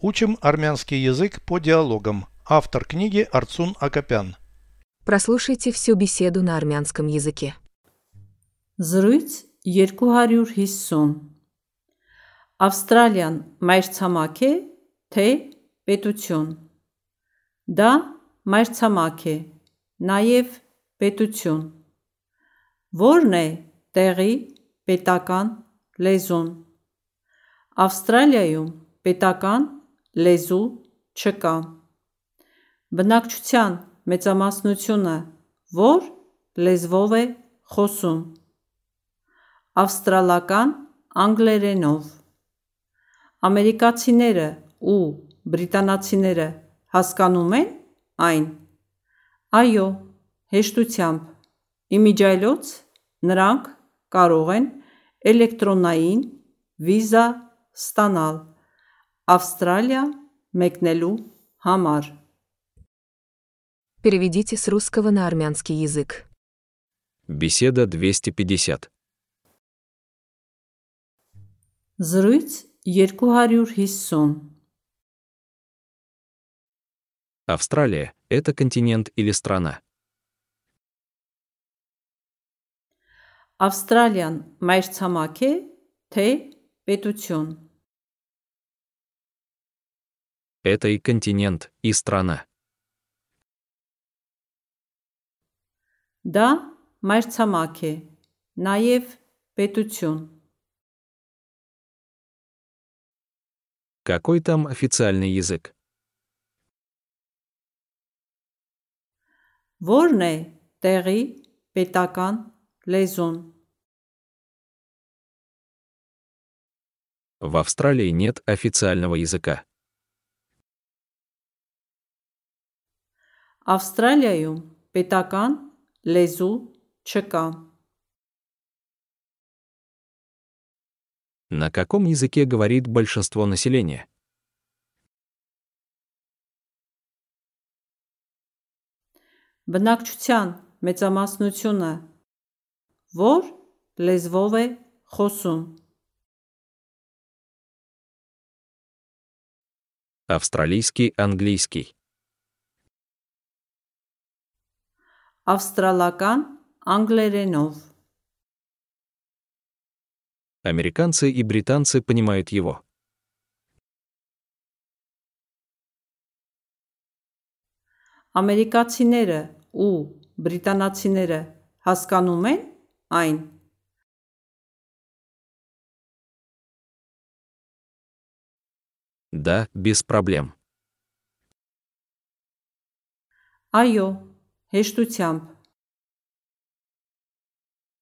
Учим армянский язык по диалогам. Автор книги Арцун Акопян. Прослушайте всю беседу на армянском языке. Զրույց 250 Ավստրալիան մայրցամաք է, թե պետություն։ Դա մայրցամաք է, նաև պետություն։ Որն է տեղի պետական լեզուն։ Ավստրալիայում պետական լեզու չկա։ Բնակչության մեծամասնությունը որ լեզվով է խոսում։ Ավստրալական անգլերենով։ Ամերիկացիները ու բրիտանացիները հասկանում են այն։ Այո, հեշտությամբ։ Իմիջիայլոց նրանք կարող են էլեկտրոնային վիզա ստանալ Ավստրալիա մեկնելու համար։ Переведите с русского на армянский язык. Беседа 250. Զրույց 250 Австралия – это континент или страна? Ավստրալիան մայրցամաք է, թե պետություն։ Это и континент, и страна. Դա մայրցամաք է, նաև պետություն։ Какой там официальный язык? Որն է տեղի պետական լեզուն։ В Австралии нет официального языка. Ավստրալիայում պետական լեզու չկա։ На каком языке говорит большинство населения? Բնակչության մեծամասնությունը որ լեզվով է խոսում։ Австралийский английский. Ավստրալական անգլերենով։ Американцы и британцы понимают его. Ամերիկացիները ու բրիտանացիները հասկանում են այն։ Да, без проблем. Այո, հեշտությամբ։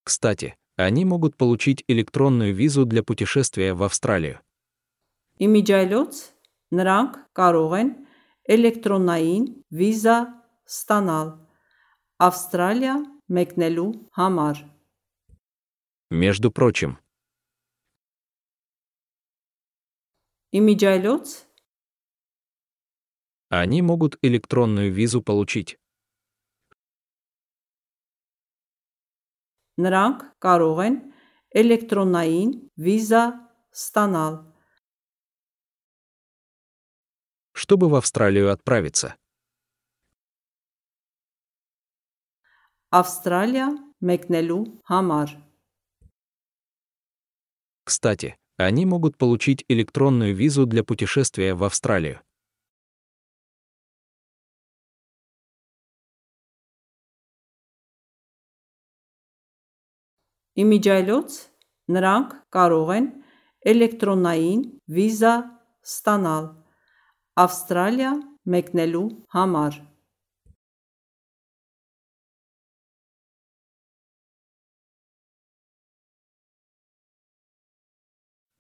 Кстати, они могут получить электронную визу для путешествия в Австралию. Իմիջայլոց նրանք կարող են էլեկտրոնային վիզա ստանալ Ավստրալիա մեկնելու համար։ Между прочим, Իմիջայլոց они могут электронную визу получить. նրանք կարող են էլեկտրոնային վիզա ստանալ чтобы в Австралию отправиться. Ավստրալիա մեկնելու համար։ Кстати, они могут получить электронную визу для путешествия в Австралию. Իմիջայլոց նրանք կարող են էլեկտրոնային վիզա ստանալ Ավստրալիա մեկնելու համար։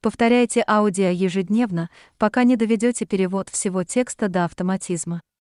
Повторяйте аудио ежедневно, пока не доведете перевод всего текста до автоматизма.